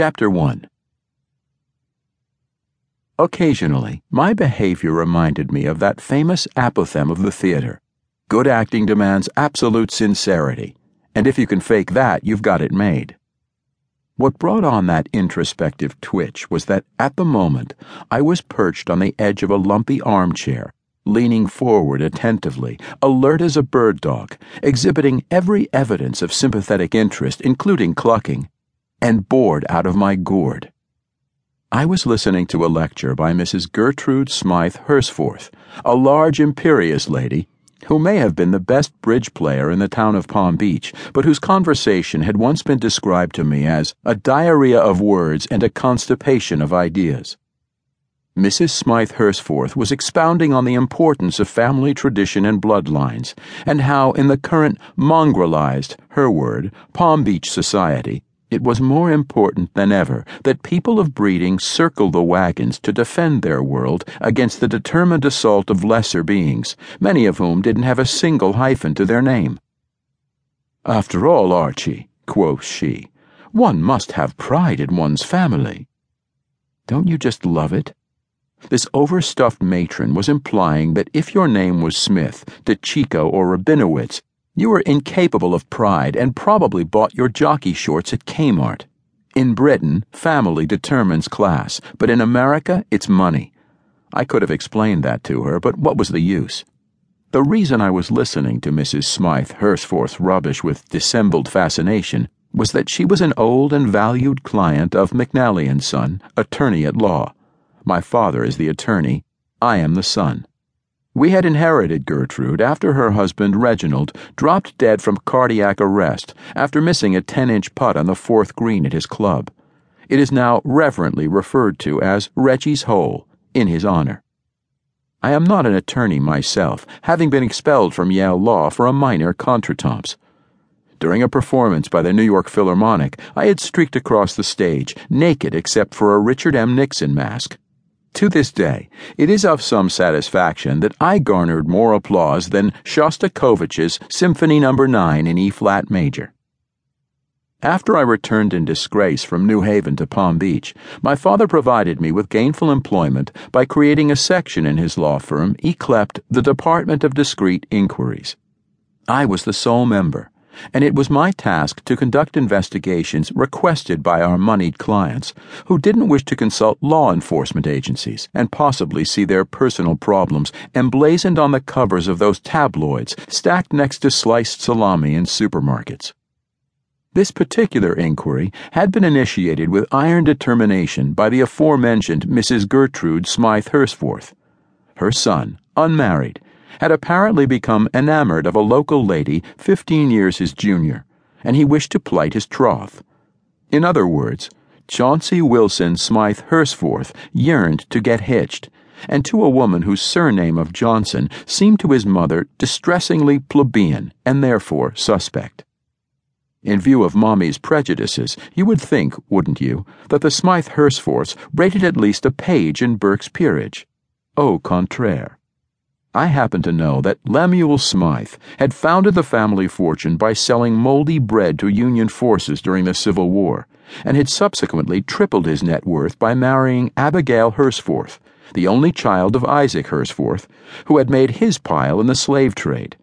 Chapter 1 Occasionally, my behavior reminded me of that famous apothegm of the theater. Good acting demands absolute sincerity, and if you can fake that, you've got it made. What brought on that introspective twitch was that at the moment I was perched on the edge of a lumpy armchair, leaning forward attentively, alert as a bird dog, exhibiting every evidence of sympathetic interest, including clucking, and bored out of my gourd. I was listening to a lecture by Mrs. Gertrude Smythe Hursforth, a large, imperious lady who may have been the best bridge player in the town of Palm Beach, but whose conversation had once been described to me as a diarrhea of words and a constipation of ideas. Mrs. Smythe Hursforth was expounding on the importance of family tradition and bloodlines, and how, in the current mongrelized, her word, Palm Beach society, it was more important than ever that people of breeding circle the wagons to defend their world against the determined assault of lesser beings, many of whom didn't have a single hyphen to their name. After all, Archy, quoth she, one must have pride in one's family. Don't you just love it? This overstuffed matron was implying that if your name was Smith, DeChico, or Rabinowitz, you were incapable of pride and probably bought your jockey shorts at Kmart. In Britain, family determines class, but in America, it's money. I could have explained that to her, but what was the use? The reason I was listening to Mrs. Smythe Hursforth's rubbish with dissembled fascination was that she was an old and valued client of McNally and Son, attorney at law. My father is the attorney. I am the son. We had inherited Gertrude after her husband, Reginald, dropped dead from cardiac arrest after missing a 10 inch putt on the fourth green at his club. It is now reverently referred to as Reggie's Hole, in his honor. I am not an attorney myself, having been expelled from Yale Law for a minor contretemps. During a performance by the New York Philharmonic, I had streaked across the stage, naked except for a Richard M. Nixon mask. To this day, it is of some satisfaction that I garnered more applause than Shostakovich's Symphony No. 9 in E flat major. After I returned in disgrace from New Haven to Palm Beach, my father provided me with gainful employment by creating a section in his law firm yclept the Department of Discreet Inquiries. I was the sole member and it was my task to conduct investigations requested by our moneyed clients who didn't wish to consult law enforcement agencies and possibly see their personal problems emblazoned on the covers of those tabloids stacked next to sliced salami in supermarkets. This particular inquiry had been initiated with iron determination by the aforementioned Mrs. Gertrude Smythe Hursforth. Her son, unmarried, had apparently become enamored of a local lady fifteen years his junior, and he wished to plight his troth. In other words, Chauncey Wilson Smythe Hursforth yearned to get hitched, and to a woman whose surname of Johnson seemed to his mother distressingly plebeian and therefore suspect. In view of Mommy's prejudices, you would think, wouldn't you, that the Smythe Hursforths rated at least a page in Burke's peerage. Au contraire. I happen to know that Lemuel Smythe had founded the family fortune by selling moldy bread to Union forces during the Civil War, and had subsequently tripled his net worth by marrying Abigail Hursforth, the only child of Isaac Hursforth, who had made his pile in the slave trade,